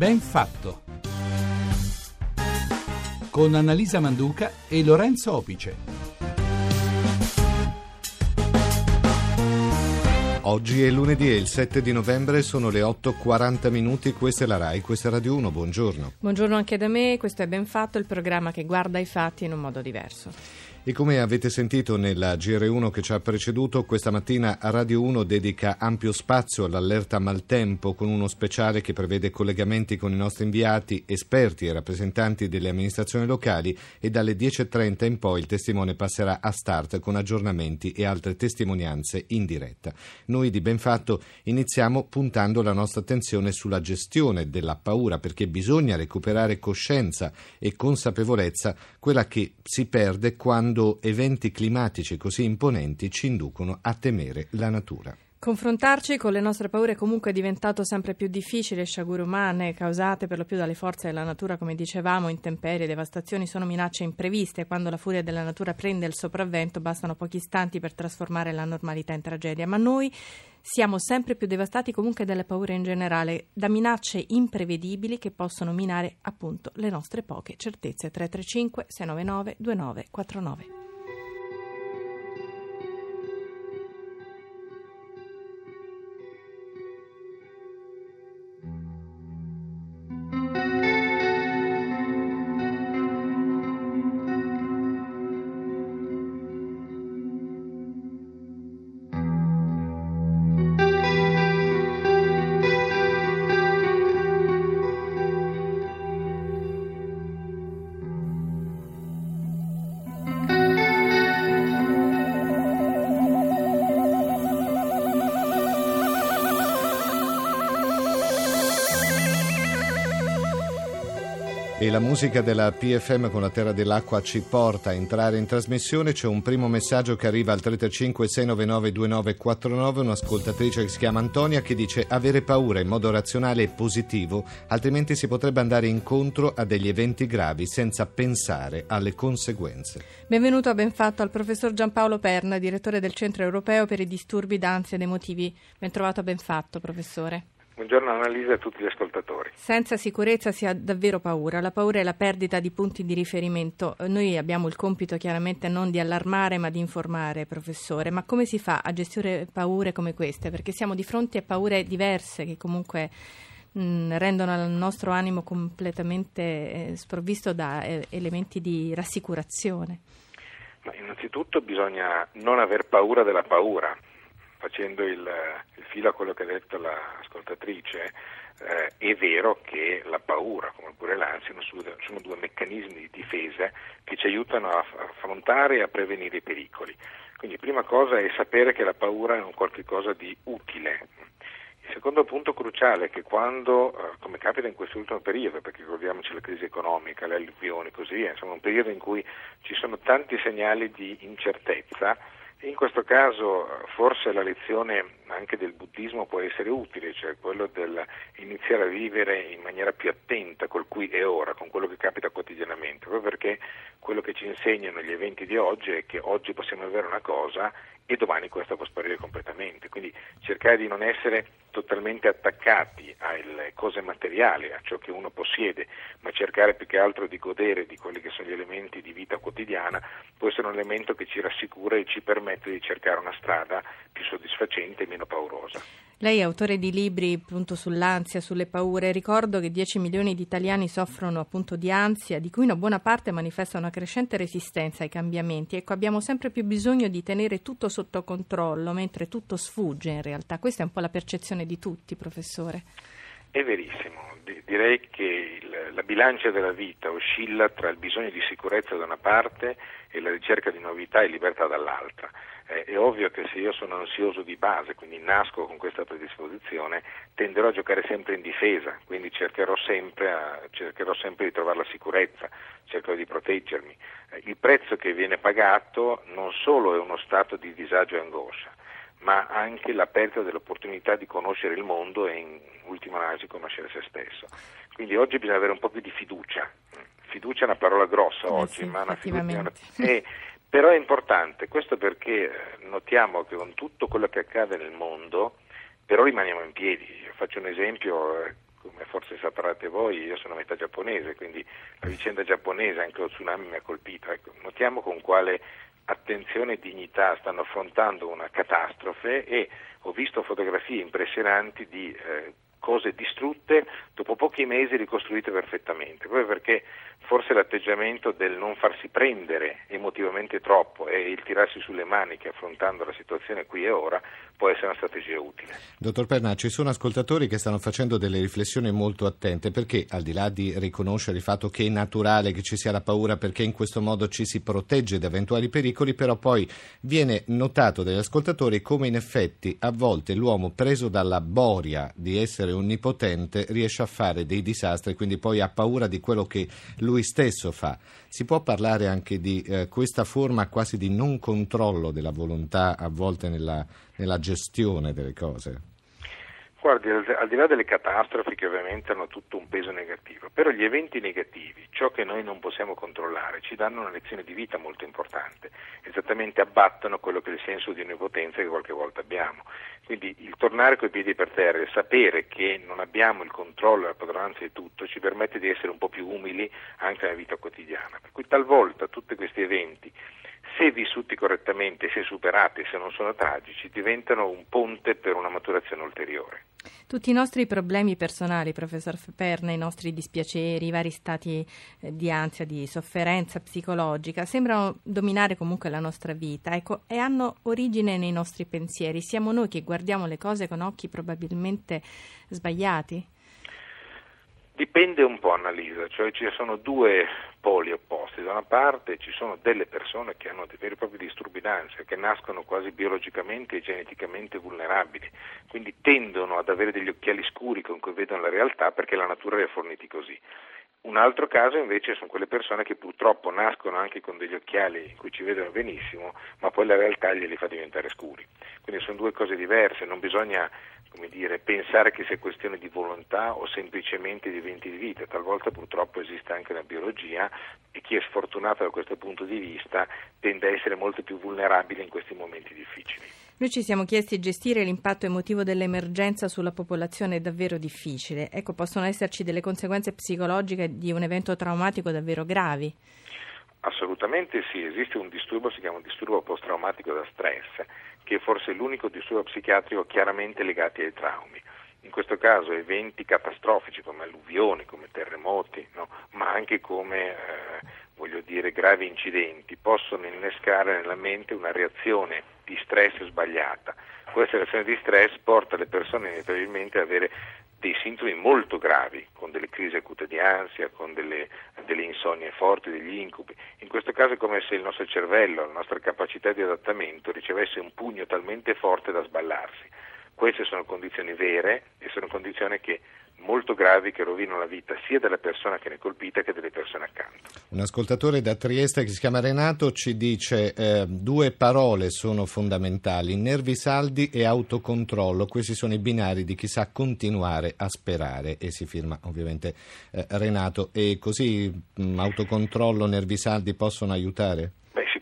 Ben fatto. Con Annalisa Manduca e Lorenzo Opice. Oggi è lunedì e il 7 di novembre sono le 8.40 minuti, questa è la RAI, questa è Radio 1, buongiorno. Buongiorno anche da me, questo è Ben Fatto, il programma che guarda i fatti in un modo diverso. E come avete sentito nella GR1 che ci ha preceduto, questa mattina Radio 1 dedica ampio spazio all'allerta maltempo con uno speciale che prevede collegamenti con i nostri inviati, esperti e rappresentanti delle amministrazioni locali e dalle 10.30 in poi il testimone passerà a start con aggiornamenti e altre testimonianze in diretta. Noi di Benfatto iniziamo puntando la nostra attenzione sulla gestione della paura perché bisogna recuperare coscienza e consapevolezza, quella che si perde quando quando eventi climatici così imponenti ci inducono a temere la natura. Confrontarci con le nostre paure comunque è diventato sempre più difficile, sciagure umane causate per lo più dalle forze della natura, come dicevamo, intemperie, devastazioni sono minacce impreviste quando la furia della natura prende il sopravvento bastano pochi istanti per trasformare la normalità in tragedia, ma noi siamo sempre più devastati comunque dalle paure in generale, da minacce imprevedibili che possono minare appunto le nostre poche certezze. 335 699 2949. La musica della PFM con la Terra dell'Acqua ci porta a entrare in trasmissione. C'è un primo messaggio che arriva al 335 699 2949, un'ascoltatrice che si chiama Antonia che dice avere paura in modo razionale e positivo, altrimenti si potrebbe andare incontro a degli eventi gravi senza pensare alle conseguenze. Benvenuto a Benfatto al professor Giampaolo Perna, direttore del Centro Europeo per i disturbi d'ansia ed emotivi. Ben trovato a Benfatto, professore. Buongiorno Annalisa e a tutti gli ascoltatori. Senza sicurezza si ha davvero paura. La paura è la perdita di punti di riferimento. Noi abbiamo il compito chiaramente non di allarmare ma di informare, professore. Ma come si fa a gestire paure come queste? Perché siamo di fronte a paure diverse che comunque mh, rendono il nostro animo completamente eh, sprovvisto da eh, elementi di rassicurazione. Ma innanzitutto bisogna non aver paura della paura facendo il, il, filo a quello che ha detto l'ascoltatrice, eh, è vero che la paura, come pure l'ansia, sono due meccanismi di difesa che ci aiutano a affrontare e a prevenire i pericoli. Quindi prima cosa è sapere che la paura è un qualche cosa di utile. Il secondo punto cruciale è che quando, eh, come capita in questo ultimo periodo, perché ricordiamoci la crisi economica, le alluvioni e così via, insomma un periodo in cui ci sono tanti segnali di incertezza, in questo caso forse la lezione anche del buddismo può essere utile, cioè quello del iniziare a vivere in maniera più attenta col qui e ora, con quello che capita quotidianamente, proprio perché quello che ci insegnano gli eventi di oggi è che oggi possiamo avere una cosa e domani questa può sparire completamente. Quindi cercare di non essere totalmente attaccati alle cose materiali, a ciò che uno possiede, ma cercare più che altro di godere di quelli che sono gli elementi di vita quotidiana, può essere un elemento che ci rassicura e ci permette di cercare una strada più soddisfacente e meno paurosa. Lei è autore di libri appunto sull'ansia, sulle paure. Ricordo che 10 milioni di italiani soffrono appunto di ansia, di cui una buona parte manifesta una crescente resistenza ai cambiamenti. Ecco, abbiamo sempre più bisogno di tenere tutto sotto controllo, mentre tutto sfugge in realtà. Questa è un po' la percezione di tutti, professore. È verissimo. direi che il, la bilancia della vita oscilla tra il bisogno di sicurezza da una parte e la ricerca di novità e libertà dall'altra eh, è ovvio che se io sono ansioso di base, quindi nasco con questa predisposizione, tenderò a giocare sempre in difesa, quindi cercherò sempre, a, cercherò sempre di trovare la sicurezza, cercherò di proteggermi. Eh, il prezzo che viene pagato non solo è uno stato di disagio e angoscia, ma anche la perdita dell'opportunità di conoscere il mondo e in ultima analisi conoscere se stesso. Quindi oggi bisogna avere un po' più di fiducia. Fiducia è una parola grossa eh oggi, sì, ma una fiducia è, però è importante, questo perché eh, notiamo che con tutto quello che accade nel mondo, però rimaniamo in piedi. Io faccio un esempio, eh, come forse saprete voi, io sono metà giapponese, quindi la vicenda giapponese, anche lo tsunami mi ha colpito. Ecco, notiamo con quale attenzione e dignità stanno affrontando una catastrofe e ho visto fotografie impressionanti di eh, cose distrutte dopo pochi mesi ricostruite perfettamente, proprio perché forse l'atteggiamento del non farsi prendere emotivamente troppo e il tirarsi sulle maniche affrontando la situazione qui e ora può essere una strategia utile. Dottor Perna, ci sono ascoltatori che stanno facendo delle riflessioni molto attente perché al di là di riconoscere il fatto che è naturale che ci sia la paura perché in questo modo ci si protegge da eventuali pericoli, però poi viene notato dagli ascoltatori come in effetti a volte l'uomo preso dalla boria di essere onnipotente riesce a fare dei disastri, quindi poi ha paura di quello che lui stesso fa. Si può parlare anche di eh, questa forma quasi di non controllo della volontà a volte nella, nella gestione delle cose? Guardi, al di là delle catastrofi che ovviamente hanno tutto un peso negativo, però gli eventi negativi, ciò che noi non possiamo controllare, ci danno una lezione di vita molto importante, esattamente abbattono quello che è il senso di onnipotenza che qualche volta abbiamo. Quindi il tornare coi piedi per terra e sapere che non abbiamo il controllo e la padronanza di tutto ci permette di essere un po' più umili anche nella vita quotidiana. Per cui talvolta tutti questi eventi se vissuti correttamente, se superati, se non sono tragici, diventano un ponte per una maturazione ulteriore. Tutti i nostri problemi personali, professor Perna, i nostri dispiaceri, i vari stati eh, di ansia, di sofferenza psicologica, sembrano dominare comunque la nostra vita ecco, e hanno origine nei nostri pensieri. Siamo noi che guardiamo le cose con occhi probabilmente sbagliati? Dipende un po', Annalisa, cioè ci sono due poli opposti. Da una parte ci sono delle persone che hanno dei veri e propri disturbi d'ansia, che nascono quasi biologicamente e geneticamente vulnerabili, quindi tendono ad avere degli occhiali scuri con cui vedono la realtà perché la natura li ha forniti così. Un altro caso invece sono quelle persone che purtroppo nascono anche con degli occhiali in cui ci vedono benissimo, ma poi la realtà glieli fa diventare scuri. Quindi sono due cose diverse, non bisogna come dire, pensare che sia questione di volontà o semplicemente di eventi di vita, talvolta purtroppo esiste anche una biologia e chi è sfortunato da questo punto di vista tende a essere molto più vulnerabile in questi momenti difficili. Noi ci siamo chiesti gestire l'impatto emotivo dell'emergenza sulla popolazione è davvero difficile. Ecco, possono esserci delle conseguenze psicologiche di un evento traumatico davvero gravi. Assolutamente sì, esiste un disturbo, si chiama un disturbo post-traumatico da stress, che è forse l'unico disturbo psichiatrico chiaramente legato ai traumi. In questo caso eventi catastrofici come alluvioni, come terremoti, no? ma anche come eh, voglio dire, gravi incidenti possono innescare nella mente una reazione di stress sbagliata. Questa reazione di stress porta le persone inevitabilmente ad avere dei sintomi molto gravi, con delle crisi acute di ansia, con delle, delle, insonnie forti, degli incubi. In questo caso è come se il nostro cervello, la nostra capacità di adattamento ricevesse un pugno talmente forte da sballarsi. Queste sono condizioni vere e sono condizioni che molto gravi che rovinano la vita sia della persona che ne è colpita che delle persone accanto. Un ascoltatore da Trieste che si chiama Renato ci dice eh, due parole sono fondamentali, nervi saldi e autocontrollo, questi sono i binari di chi sa continuare a sperare e si firma ovviamente eh, Renato e così mh, mm, autocontrollo, nervi saldi possono aiutare?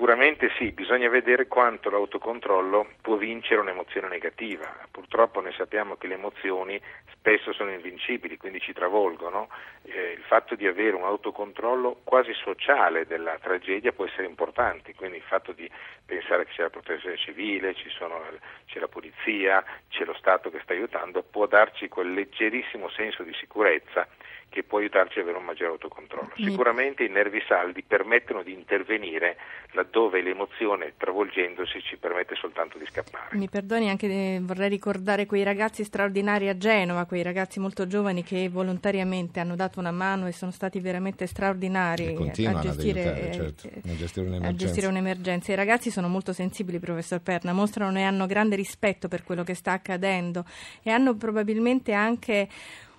Sicuramente sì, bisogna vedere quanto l'autocontrollo può vincere un'emozione negativa. Purtroppo noi sappiamo che le emozioni spesso sono invincibili, quindi ci travolgono. Eh, il fatto di avere un autocontrollo quasi sociale della tragedia può essere importante, quindi il fatto di pensare che c'è la protezione civile, sono, c'è la polizia, c'è lo Stato che sta aiutando, può darci quel leggerissimo senso di sicurezza che può aiutarci ad avere un maggiore autocontrollo. Sicuramente i nervi saldi permettono di intervenire laddove l'emozione travolgendosi ci permette soltanto di scappare. Mi perdoni anche eh, vorrei ricordare quei ragazzi straordinari a Genova, quei ragazzi molto giovani che volontariamente hanno dato una mano e sono stati veramente straordinari a gestire, aiutare, certo, a, gestire a gestire, un'emergenza. I ragazzi sono molto sensibili, professor Perna, mostrano e hanno grande rispetto per quello che sta accadendo e hanno probabilmente anche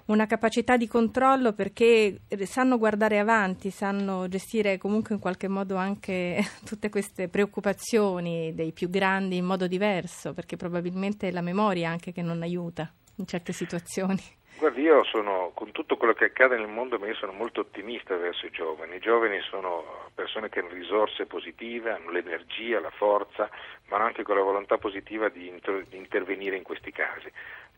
una capacità di controllo perché sanno guardare avanti, sanno gestire comunque in qualche modo anche tutte queste preoccupazioni dei più grandi in modo diverso, perché probabilmente è la memoria anche che non aiuta in certe situazioni. Guardi, io sono, con tutto quello che accade nel mondo, ma io sono molto ottimista verso i giovani. I giovani sono persone che hanno risorse positive, hanno l'energia, la forza, ma hanno anche quella volontà positiva di, inter- di intervenire in questi casi.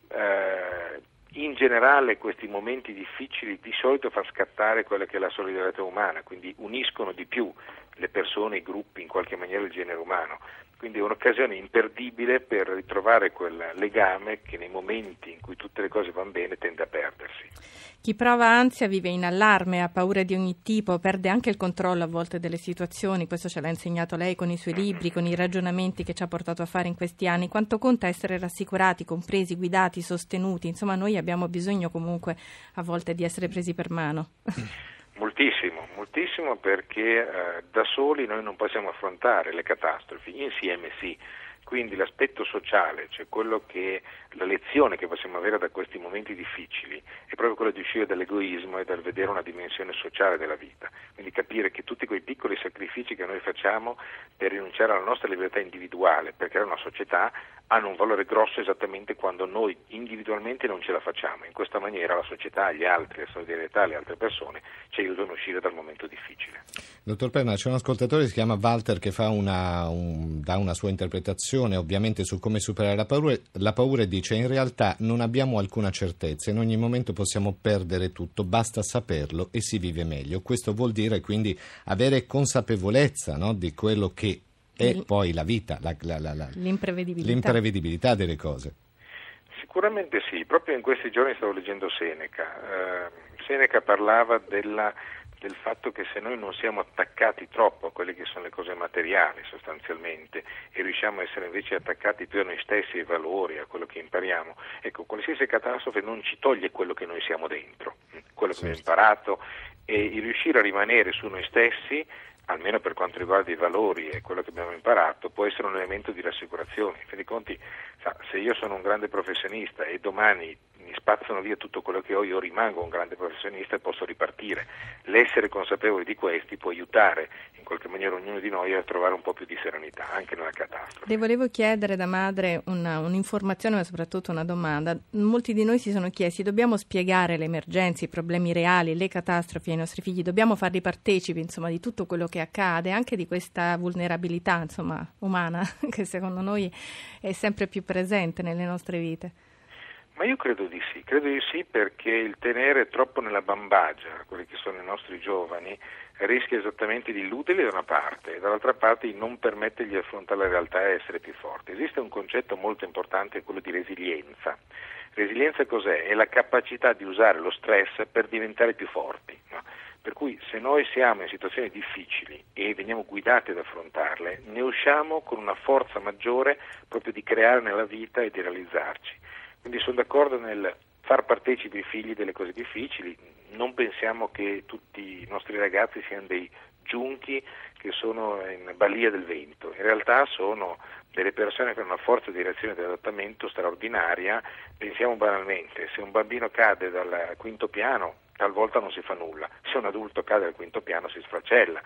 Eh, in generale questi momenti difficili di solito fanno scattare quella che è la solidarietà umana, quindi uniscono di più le persone, i gruppi, in qualche maniera il genere umano. Quindi è un'occasione imperdibile per ritrovare quel legame che nei momenti in cui tutte le cose vanno bene tende a perdersi. Chi prova ansia vive in allarme, ha paure di ogni tipo, perde anche il controllo a volte delle situazioni, questo ce l'ha insegnato lei con i suoi libri, con i ragionamenti che ci ha portato a fare in questi anni. Quanto conta essere rassicurati, compresi, guidati, sostenuti? Insomma, noi abbiamo bisogno comunque a volte di essere presi per mano. Moltissimo, moltissimo perché eh, da soli noi non possiamo affrontare le catastrofi, insieme sì. Quindi l'aspetto sociale, cioè che la lezione che possiamo avere da questi momenti difficili è proprio quella di uscire dall'egoismo e dal vedere una dimensione sociale della vita. Quindi capire che tutti quei piccoli sacrifici che noi facciamo per rinunciare alla nostra libertà individuale, per creare una società, hanno un valore grosso esattamente quando noi individualmente non ce la facciamo. In questa maniera la società, gli altri, la solidarietà, le altre persone ci aiutano a uscire dal momento difficile. Dottor Perna, c'è un ascoltatore che si chiama Walter che una, un, dà una sua interpretazione ovviamente su come superare la paura, la paura e dice in realtà non abbiamo alcuna certezza, in ogni momento possiamo perdere tutto, basta saperlo e si vive meglio. Questo vuol dire quindi avere consapevolezza no, di quello che è poi la vita, la, la, la, l'imprevedibilità. l'imprevedibilità. delle cose. Sicuramente sì, proprio in questi giorni stavo leggendo Seneca. Eh, Seneca parlava della, del fatto che se noi non siamo attaccati troppo a quelle che sono le cose materiali sostanzialmente e riusciamo a essere invece attaccati più a noi stessi, ai valori, a quello che impariamo, ecco, qualsiasi catastrofe non ci toglie quello che noi siamo dentro, quello che abbiamo imparato e riuscire a rimanere su noi stessi almeno per quanto riguarda i valori e quello che abbiamo imparato, può essere un elemento di rassicurazione. In fin dei conti, sa, se io sono un grande professionista e domani spazzano via tutto quello che ho, io rimango un grande professionista e posso ripartire. L'essere consapevoli di questi può aiutare in qualche maniera ognuno di noi a trovare un po' più di serenità anche nella catastrofe. Le volevo chiedere da madre una, un'informazione ma soprattutto una domanda. Molti di noi si sono chiesti, dobbiamo spiegare le emergenze, i problemi reali, le catastrofi ai nostri figli, dobbiamo farli partecipi insomma, di tutto quello che accade, anche di questa vulnerabilità insomma, umana che secondo noi è sempre più presente nelle nostre vite. Ma io credo di sì, credo di sì perché il tenere troppo nella bambagia quelli che sono i nostri giovani rischia esattamente di illuderli da una parte e dall'altra parte di non permettergli di affrontare la realtà e essere più forti. Esiste un concetto molto importante, quello di resilienza. Resilienza cos'è? È la capacità di usare lo stress per diventare più forti. No? Per cui se noi siamo in situazioni difficili e veniamo guidati ad affrontarle, ne usciamo con una forza maggiore proprio di creare nella vita e di realizzarci. Quindi sono d'accordo nel far partecipi i figli delle cose difficili, non pensiamo che tutti i nostri ragazzi siano dei giunchi che sono in balia del vento, in realtà sono delle persone che hanno una forza di reazione e di adattamento straordinaria, pensiamo banalmente, se un bambino cade dal quinto piano talvolta non si fa nulla, se un adulto cade dal quinto piano si sfracella,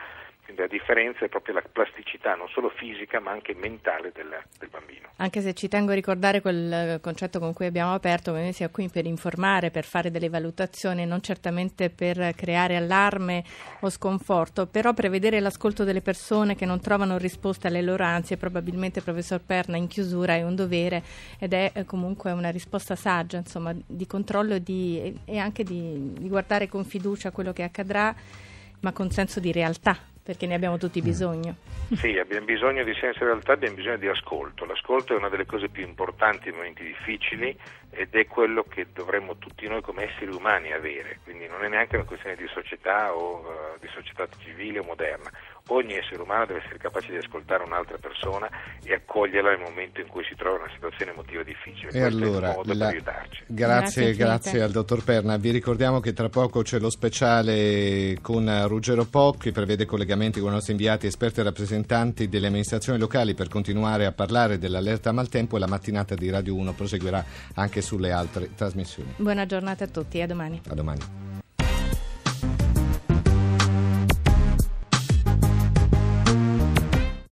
quindi la differenza è proprio la plasticità non solo fisica ma anche mentale del, del, bambino. Anche se ci tengo a ricordare quel concetto con cui abbiamo aperto, che noi siamo qui per informare, per fare delle valutazioni, non certamente per creare allarme o sconforto, però prevedere l'ascolto delle persone che non trovano risposte alle loro ansie, probabilmente professor Perna in chiusura è un dovere ed è eh, comunque una risposta saggia, insomma, di controllo e, di, e anche di, di guardare con fiducia quello che accadrà, ma con senso di realtà perché ne abbiamo tutti mm. bisogno. Sì, abbiamo bisogno di senso di realtà, abbiamo bisogno di ascolto. L'ascolto è una delle cose più importanti nei momenti difficili ed è quello che dovremmo tutti noi come esseri umani avere, quindi non è neanche una questione di società o uh, di società civile o moderna ogni essere umano deve essere capace di ascoltare un'altra persona e accoglierla nel momento in cui si trova in una situazione emotiva difficile. E Questo allora, la... grazie, grazie, grazie al dottor Perna. Vi ricordiamo che tra poco c'è lo speciale con Ruggero Poc che prevede collegamenti con i nostri inviati esperti e rappresentanti delle amministrazioni locali per continuare a parlare dell'allerta maltempo e la mattinata di Radio 1 proseguirà anche sulle altre trasmissioni. Buona giornata a tutti, a domani. A domani.